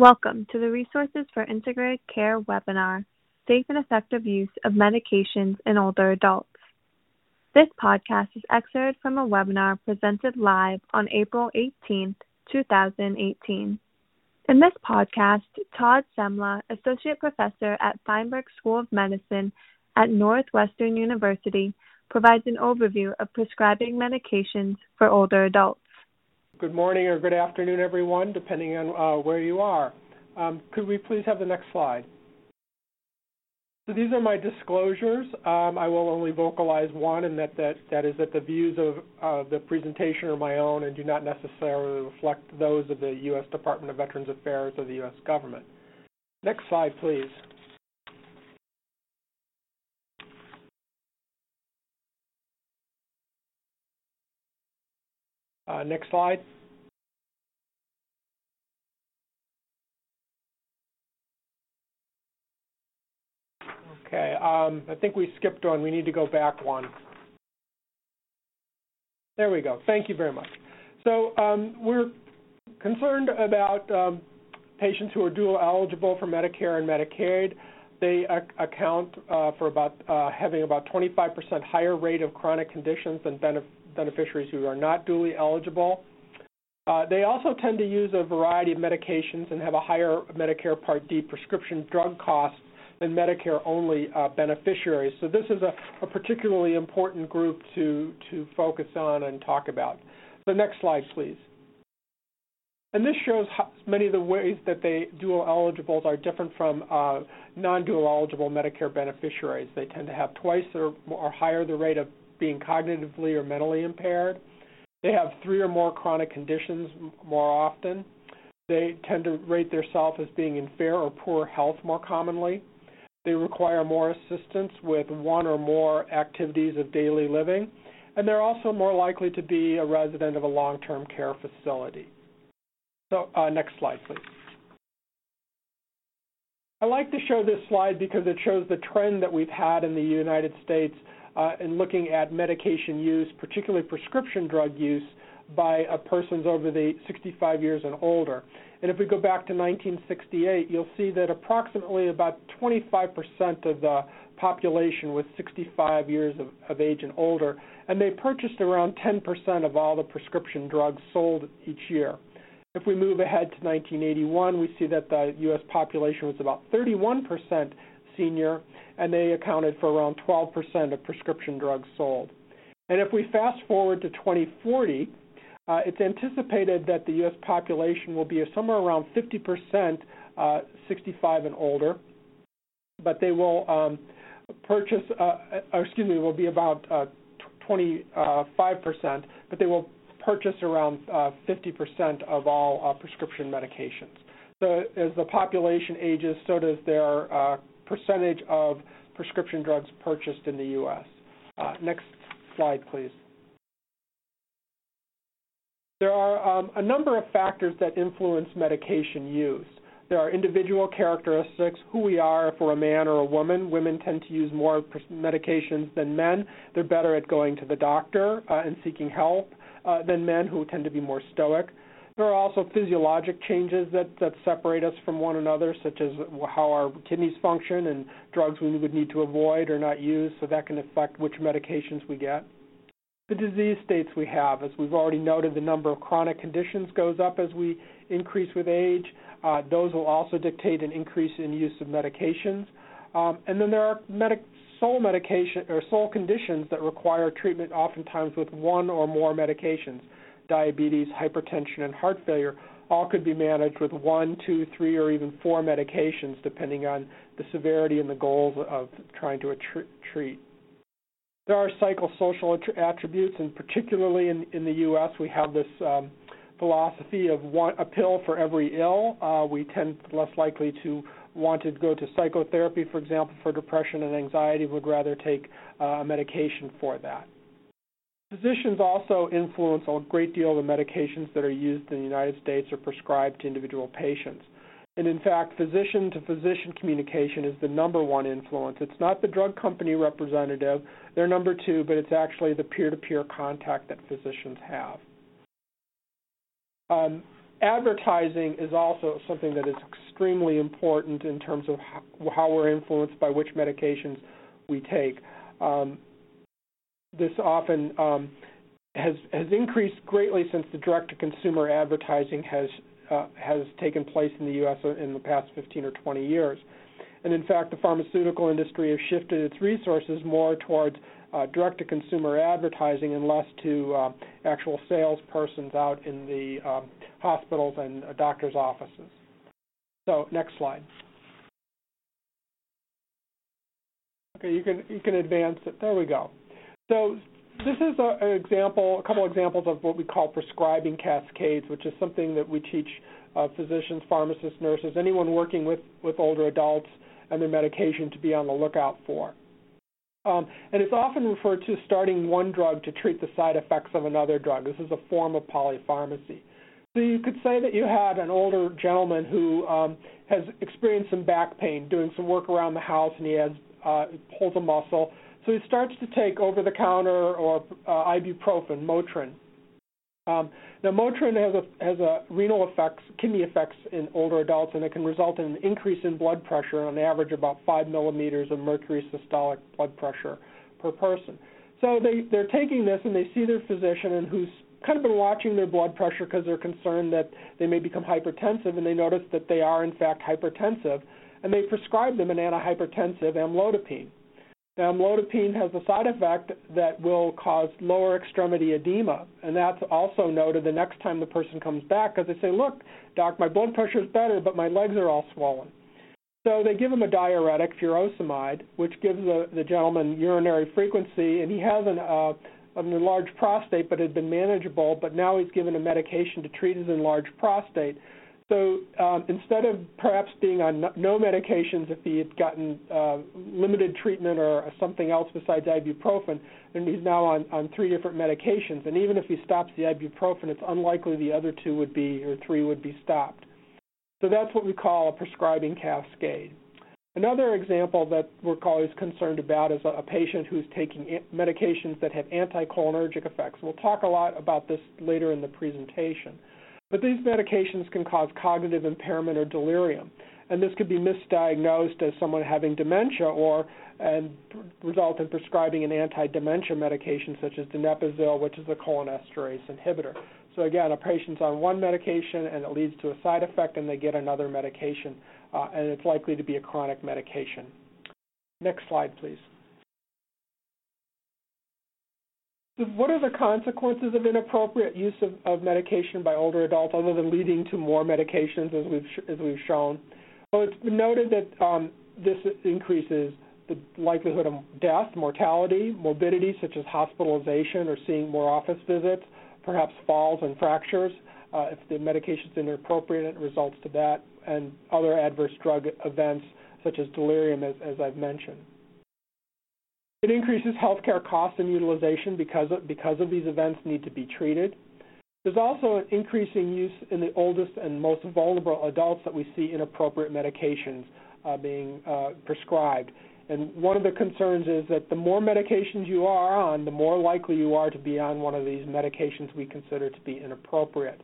Welcome to the Resources for Integrated Care webinar, Safe and Effective Use of Medications in Older Adults. This podcast is excerpted from a webinar presented live on April 18, 2018. In this podcast, Todd Semla, Associate Professor at Feinberg School of Medicine at Northwestern University, provides an overview of prescribing medications for older adults good morning or good afternoon, everyone, depending on uh, where you are. Um, could we please have the next slide? So these are my disclosures. Um, I will only vocalize one, and that, that, that is that the views of uh, the presentation are my own and do not necessarily reflect those of the U.S. Department of Veterans Affairs or the U.S. government. Next slide, please. Uh, next slide. Okay, um, I think we skipped one. We need to go back one. There we go. Thank you very much. So um, we're concerned about um, patients who are dual eligible for Medicare and Medicaid. They account uh, for about uh, having about 25% higher rate of chronic conditions than beneficiaries who are not dually eligible. Uh, they also tend to use a variety of medications and have a higher Medicare Part D prescription drug cost than Medicare-only uh, beneficiaries. So this is a, a, particularly important group to, to focus on and talk about. The next slide, please. And this shows how many of the ways that they dual eligibles are different from uh, non-dual eligible Medicare beneficiaries. They tend to have twice or, or higher the rate of being cognitively or mentally impaired. They have three or more chronic conditions more often. They tend to rate themselves as being in fair or poor health more commonly. They require more assistance with one or more activities of daily living. And they're also more likely to be a resident of a long-term care facility. So uh, next slide, please. I like to show this slide because it shows the trend that we've had in the United States uh, in looking at medication use, particularly prescription drug use, by persons over the 65 years and older. And if we go back to 1968, you'll see that approximately about 25% of the population was 65 years of, of age and older, and they purchased around 10% of all the prescription drugs sold each year. If we move ahead to 1981, we see that the U.S. population was about 31% senior, and they accounted for around 12% of prescription drugs sold. And if we fast forward to 2040, uh, it's anticipated that the U.S. population will be somewhere around 50% uh, 65 and older, but they will um, purchase, uh, uh excuse me, will be about 25%, uh, but they will purchase around 50% uh, of all prescription medications. So as the population ages, so does their percentage of prescription drugs purchased in the U.S. next slide, please. There are um, a number of factors that influence medication use. There are individual characteristics, who we are, if we're a man or a woman. Women tend to use more medications than men. They're better at going to the doctor uh, and seeking help uh, than men who tend to be more stoic. There are also physiologic changes that, that separate us from one another, such as how our kidneys function and drugs we would need to avoid or not use, so that can affect which medications we get the disease states we have. As we've already noted, the number of chronic conditions goes up as we increase with age. Uh, those will also dictate an increase in use of medications. Um, and then there are medic- sole medication or sole conditions that require treatment oftentimes with one or more medications. Diabetes, hypertension, and heart failure all could be managed with one, two, three, or even four medications, depending on the severity and the goals of trying to treat. There are psychosocial attributes, and particularly in, in the U.S., we have this um, philosophy of one, a pill for every ill. Uh, we tend less likely to want to go to psychotherapy, for example, for depression and anxiety, would rather take uh, a medication for that. Physicians also influence a great deal of the medications that are used in the United States or prescribed to individual patients. And in fact, physician to physician communication is the number one influence. It's not the drug company representative, they're number two, but it's actually the peer to peer contact that physicians have. Um, advertising is also something that is extremely important in terms of how we're influenced by which medications we take. Um, this often um, has has increased greatly since the direct-to-consumer advertising has uh, has taken place in the U.S. in the past 15 or 20 years. And in fact, the pharmaceutical industry has shifted its resources more towards uh, direct-to-consumer advertising and less to uh, actual salespersons out in the um, hospitals and uh, doctors' offices. So, next slide. Okay, you can you can advance it. There we go. So this is a, an example, a couple examples of what we call prescribing cascades, which is something that we teach uh, physicians, pharmacists, nurses, anyone working with, with older adults and their medication to be on the lookout for. Um, and it's often referred to starting one drug to treat the side effects of another drug. This is a form of polypharmacy. So you could say that you had an older gentleman who um, has experienced some back pain, doing some work around the house, and he has uh, pulls a muscle. So he starts to take over-the-counter or uh, ibuprofen, Motrin. Um, now, Motrin has a has a renal effects, kidney effects in older adults, and it can result in an increase in blood pressure on average about five millimeters of mercury systolic blood pressure per person. So they they're taking this and they see their physician and who's kind of been watching their blood pressure because they're concerned that they may become hypertensive, and they notice that they are in fact hypertensive, and they prescribe them an antihypertensive, amlodipine. Now, amlodipine has a side effect that will cause lower extremity edema, and that's also noted the next time the person comes back because they say, "Look, doc, my blood pressure is better, but my legs are all swollen." So they give him a diuretic, furosemide, which gives the, the gentleman urinary frequency, and he has an, uh, an enlarged prostate, but had been manageable. But now he's given a medication to treat his enlarged prostate. So um, instead of perhaps being on no medications if he had gotten uh, limited treatment or something else besides ibuprofen, then he's now on, on three different medications. And even if he stops the ibuprofen, it's unlikely the other two would be or three would be stopped. So that's what we call a prescribing cascade. Another example that we're always concerned about is a, a patient who's taking medications that have anticholinergic effects. We'll talk a lot about this later in the presentation. But these medications can cause cognitive impairment or delirium, and this could be misdiagnosed as someone having dementia or and result in prescribing an anti-dementia medication such as donepezil, which is a cholinesterase inhibitor. So again, a patient's on one medication and it leads to a side effect, and they get another medication, uh, and it's likely to be a chronic medication. Next slide, please. What are the consequences of inappropriate use of, of, medication by older adults, other than leading to more medications, as we've as we've shown? Well, it's been noted that um, this increases the likelihood of death, mortality, morbidity, such as hospitalization or seeing more office visits, perhaps falls and fractures. Uh, if the medication is inappropriate, it results to that, and other adverse drug events such as delirium, as, as I've mentioned. It increases healthcare costs and utilization because of, because of these events need to be treated. There's also an increasing use in the oldest and most vulnerable adults that we see inappropriate medications uh, being uh, prescribed. And one of the concerns is that the more medications you are on, the more likely you are to be on one of these medications we consider to be inappropriate.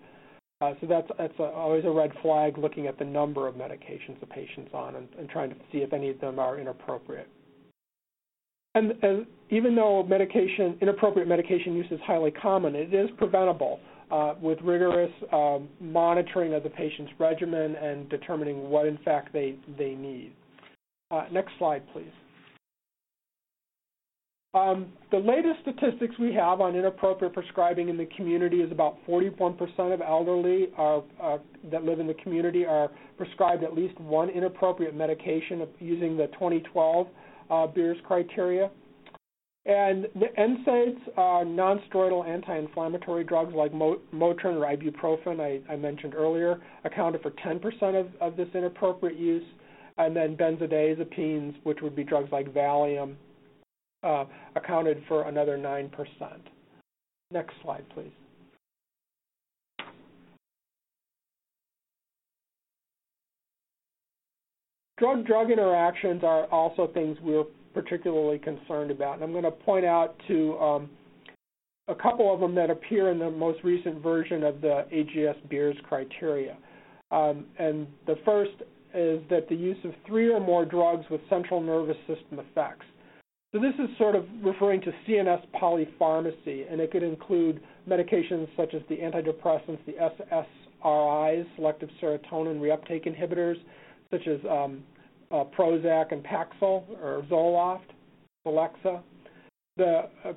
Uh, so that's that's a, always a red flag looking at the number of medications a patient's on and, and trying to see if any of them are inappropriate. And, even though medication, inappropriate medication use is highly common, it is preventable uh, with rigorous um, monitoring of the patient's regimen and determining what, in fact, they, they need. Uh, next slide, please. Um, the latest statistics we have on inappropriate prescribing in the community is about 41% of elderly are, uh, that live in the community are prescribed at least one inappropriate medication using the 2012 uh, Beers criteria. And the NSAIDs are nonsteroidal anti-inflammatory drugs like Motrin or ibuprofen, I, I mentioned earlier, accounted for 10% of, of this inappropriate use. And then benzodiazepines, which would be drugs like Valium, uh, accounted for another 9%. Next slide, please. Drug-drug interactions are also things we're particularly concerned about. And I'm going to point out to um, a couple of them that appear in the most recent version of the AGS Beers criteria. Um, and the first is that the use of three or more drugs with central nervous system effects. So this is sort of referring to CNS polypharmacy, and it could include medications such as the antidepressants, the SSRIs, selective serotonin reuptake inhibitors, such as um, uh, Prozac and Paxil or Zoloft, Celexa. The uh,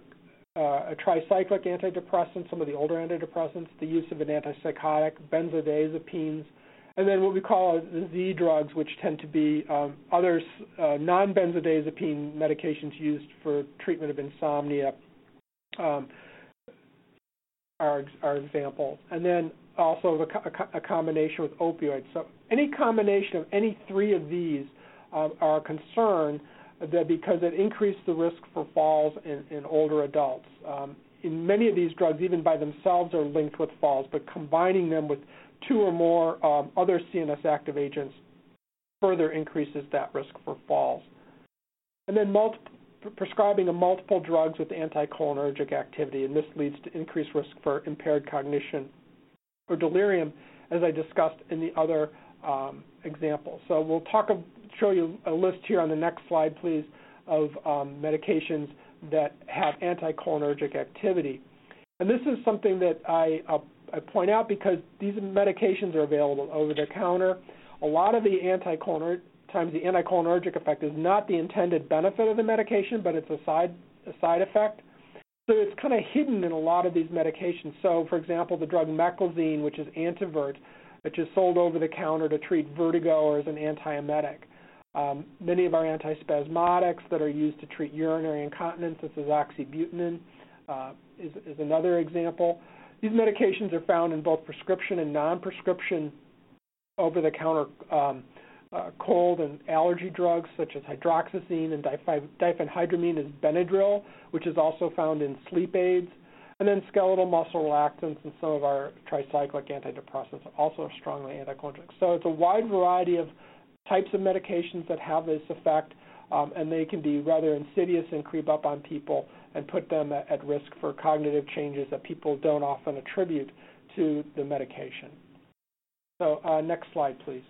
uh, a tricyclic antidepressant, some of the older antidepressants, the use of an antipsychotic, benzodiazepines, and then what we call the Z drugs, which tend to be um, other uh, non-benzodiazepine medications used for treatment of insomnia, um, are, are examples. And then also the, a, combination with opioids. So any combination of any three of these um, are a concern that because it increased the risk for falls in, in older adults. Um, in many of these drugs, even by themselves, are linked with falls, but combining them with two or more um, other CNS active agents further increases that risk for falls. And then multi- prescribing of multiple drugs with anticholinergic activity, and this leads to increased risk for impaired cognition or delirium, as I discussed in the other um, example. So we'll talk, show you a list here on the next slide, please, of um, medications that have anticholinergic activity. And this is something that I uh, I point out because these medications are available over the counter. A lot of the anticholinergic times the anticholinergic effect is not the intended benefit of the medication, but it's a side a side effect. So it's kind of hidden in a lot of these medications. So, for example, the drug meclizine, which is Antivert, which is sold over the counter to treat vertigo or as an antiemetic. Um, many of our antispasmodics that are used to treat urinary incontinence, such as oxybutynin, uh, is, is another example. These medications are found in both prescription and non-prescription over-the-counter um, uh, cold and allergy drugs such as hydroxyzine and diphenhydramine is Benadryl, which is also found in sleep aids. And then skeletal muscle relaxants and some of our tricyclic antidepressants are also strongly anticholinergic. So it's a wide variety of types of medications that have this effect, um, and they can be rather insidious and creep up on people and put them at, at risk for cognitive changes that people don't often attribute to the medication. So uh, next slide, please.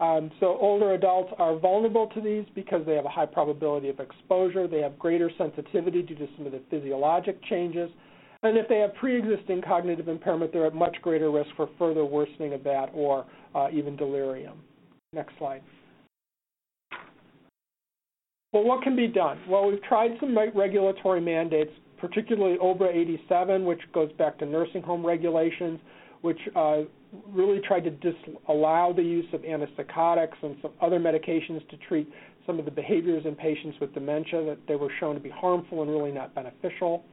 Um, so older adults are vulnerable to these because they have a high probability of exposure. They have greater sensitivity due to some of the physiologic changes. And if they have pre-existing cognitive impairment, they're at much greater risk for further worsening of that or uh, even delirium. Next slide. Well, what can be done? Well, we've tried some regulatory mandates, particularly OBRA 87, which goes back to nursing home regulations, which uh, really tried to disallow the use of antipsychotics and some other medications to treat some of the behaviors in patients with dementia that they were shown to be harmful and really not beneficial.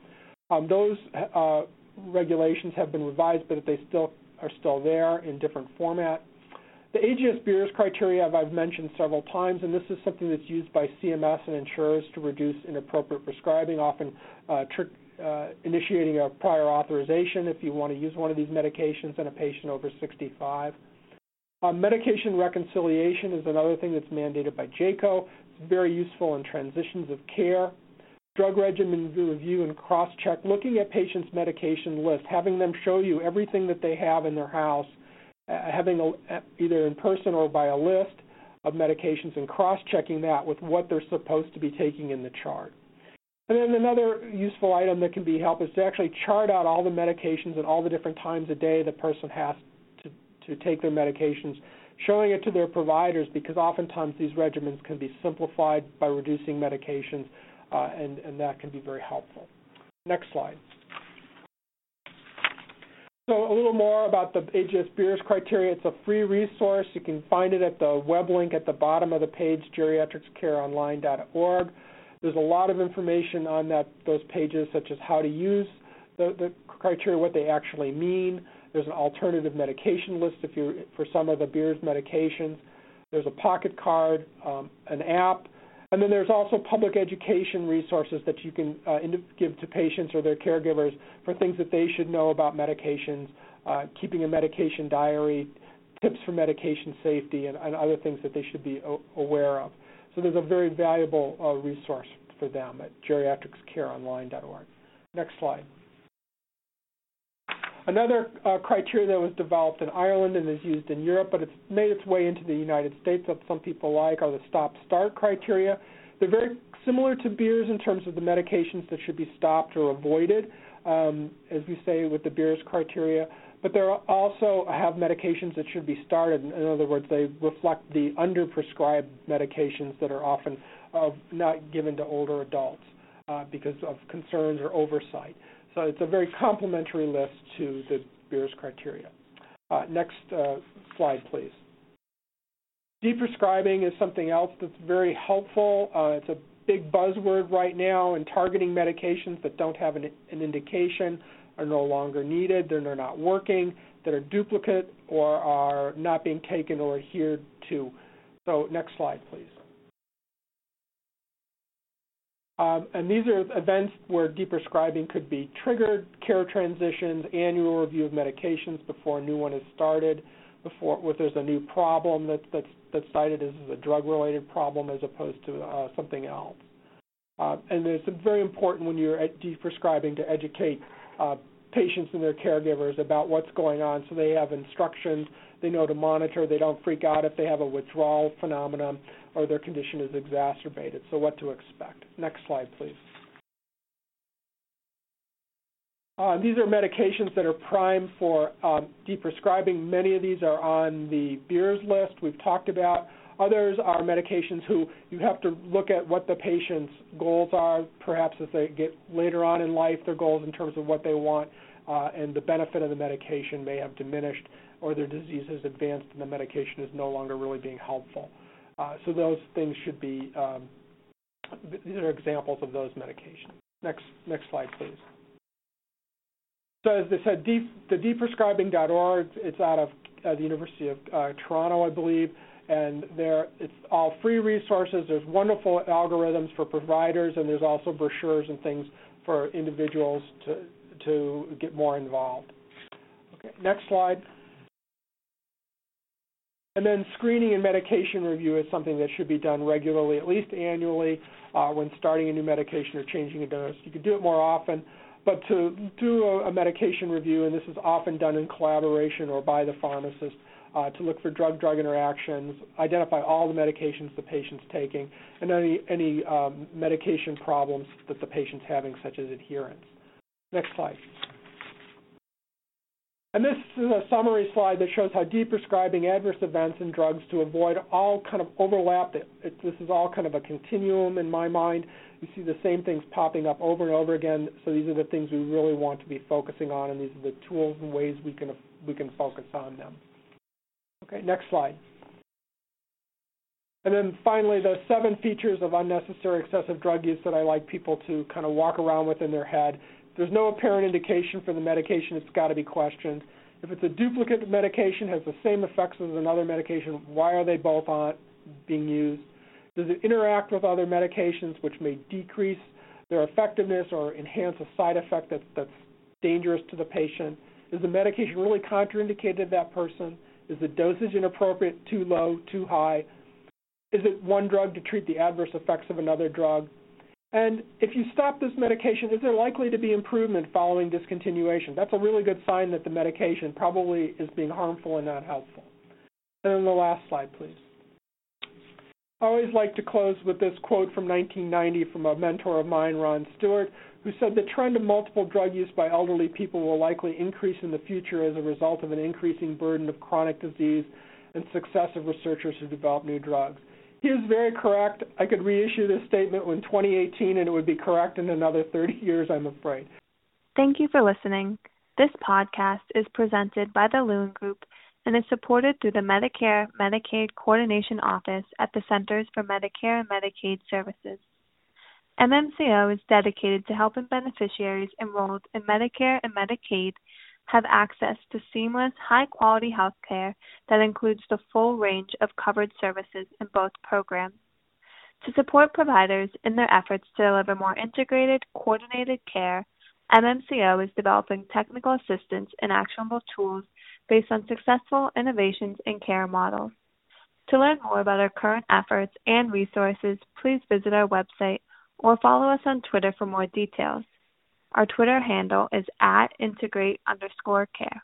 Um, those uh, regulations have been revised, but they still are still there in different format. The AGS Beers criteria I've mentioned several times, and this is something that's used by CMS and insurers to reduce inappropriate prescribing, often uh, uh, initiating a prior authorization if you want to use one of these medications in a patient over 65. Uh, medication reconciliation is another thing that's mandated by JCAHO. It's very useful in transitions of care. Drug regimen review and cross-check, looking at patients' medication list, having them show you everything that they have in their house, uh, having a, either in person or by a list of medications and cross-checking that with what they're supposed to be taking in the chart. And then another useful item that can be help is to actually chart out all the medications and all the different times a day the person has to, to take their medications, showing it to their providers because oftentimes these regimens can be simplified by reducing medications, uh, and, and that can be very helpful. Next slide. So a little more about the AGS Beers criteria. It's a free resource. You can find it at the web link at the bottom of the page, geriatricscareonline.org. There's a lot of information on that those pages, such as how to use the, the criteria, what they actually mean. There's an alternative medication list if you for some of the Beers medications. There's a pocket card, um, an app, and then there's also public education resources that you can uh, give to patients or their caregivers for things that they should know about medications, uh, keeping a medication diary, tips for medication safety, and, and other things that they should be aware of. So there's a very valuable uh, resource for them at geriatricscareonline.org. Next slide. Another uh, criteria that was developed in Ireland and is used in Europe, but it's made its way into the United States that some people like, are the stop-start criteria. They're very similar to Beers in terms of the medications that should be stopped or avoided, um, as we say with the Beers criteria. But they also have medications that should be started. In other words, they reflect the underprescribed medications that are often uh, not given to older adults uh, because of concerns or oversight. So it's a very complementary list to the Beers criteria. Uh, next uh, slide, please. Deprescribing is something else that's very helpful. Uh, it's a big buzzword right now, and targeting medications that don't have an, an indication are no longer needed, they're not working, that are duplicate or are not being taken or adhered to. So next slide, please. Um, and these are events where deprescribing could be triggered, care transitions, annual review of medications before a new one is started, before if there's a new problem that, that's, that's cited as a drug-related problem as opposed to uh, something else. Uh, and it's very important when you're deprescribing to educate uh, patients and their caregivers about what's going on so they have instructions, they know to monitor, they don't freak out if they have a withdrawal phenomenon, or their condition is exacerbated. So what to expect. Next slide, please. Uh, these are medications that are prime for um, deprescribing. Many of these are on the Beers list we've talked about. Others are medications who you have to look at what the patient's goals are, perhaps as they get later on in life, their goals in terms of what they want, uh, and the benefit of the medication may have diminished or their disease has advanced and the medication is no longer really being helpful. Uh, so those things should be, um, these are examples of those medications. Next, next slide, please. So as I said, de- the deprescribing.org, it's out of uh, the University of uh, Toronto, I believe, and there it's all free resources. There's wonderful algorithms for providers, and there's also brochures and things for individuals to to get more involved. Okay, next slide. And then screening and medication review is something that should be done regularly, at least annually, uh, when starting a new medication or changing a dose. You could do it more often, but to do a, a medication review, and this is often done in collaboration or by the pharmacist, uh, to look for drug-drug interactions, identify all the medications the patient's taking, and any, any um, medication problems that the patient's having, such as adherence. Next slide. And this is a summary slide that shows how deprescribing adverse events and drugs to avoid all kind of overlap. It, it, this is all kind of a continuum in my mind. You see the same things popping up over and over again. So these are the things we really want to be focusing on, and these are the tools and ways we can we can focus on them. Okay, next slide. And then finally, the seven features of unnecessary excessive drug use that I like people to kind of walk around with in their head there's no apparent indication for the medication, it's got to be questioned. If it's a duplicate medication, has the same effects as another medication, why are they both on being used? Does it interact with other medications which may decrease their effectiveness or enhance a side effect that, that's dangerous to the patient? Is the medication really contraindicated to that person? Is the dosage inappropriate, too low, too high? Is it one drug to treat the adverse effects of another drug? And if you stop this medication, is there likely to be improvement following discontinuation? That's a really good sign that the medication probably is being harmful and not helpful. And then the last slide, please. I always like to close with this quote from 1990 from a mentor of mine, Ron Stewart, who said the trend of multiple drug use by elderly people will likely increase in the future as a result of an increasing burden of chronic disease and success of researchers who develop new drugs. He is very correct. I could reissue this statement in 2018 and it would be correct in another 30 years, I'm afraid. Thank you for listening. This podcast is presented by the Lewin Group and is supported through the Medicare Medicaid Coordination Office at the Centers for Medicare and Medicaid Services. MMCO is dedicated to helping beneficiaries enrolled in Medicare and Medicaid have access to seamless, high quality healthcare that includes the full range of covered services in both programs. To support providers in their efforts to deliver more integrated, coordinated care, MMCO is developing technical assistance and actionable tools based on successful innovations in care models. To learn more about our current efforts and resources, please visit our website or follow us on Twitter for more details. Our Twitter handle is at integrate underscore care.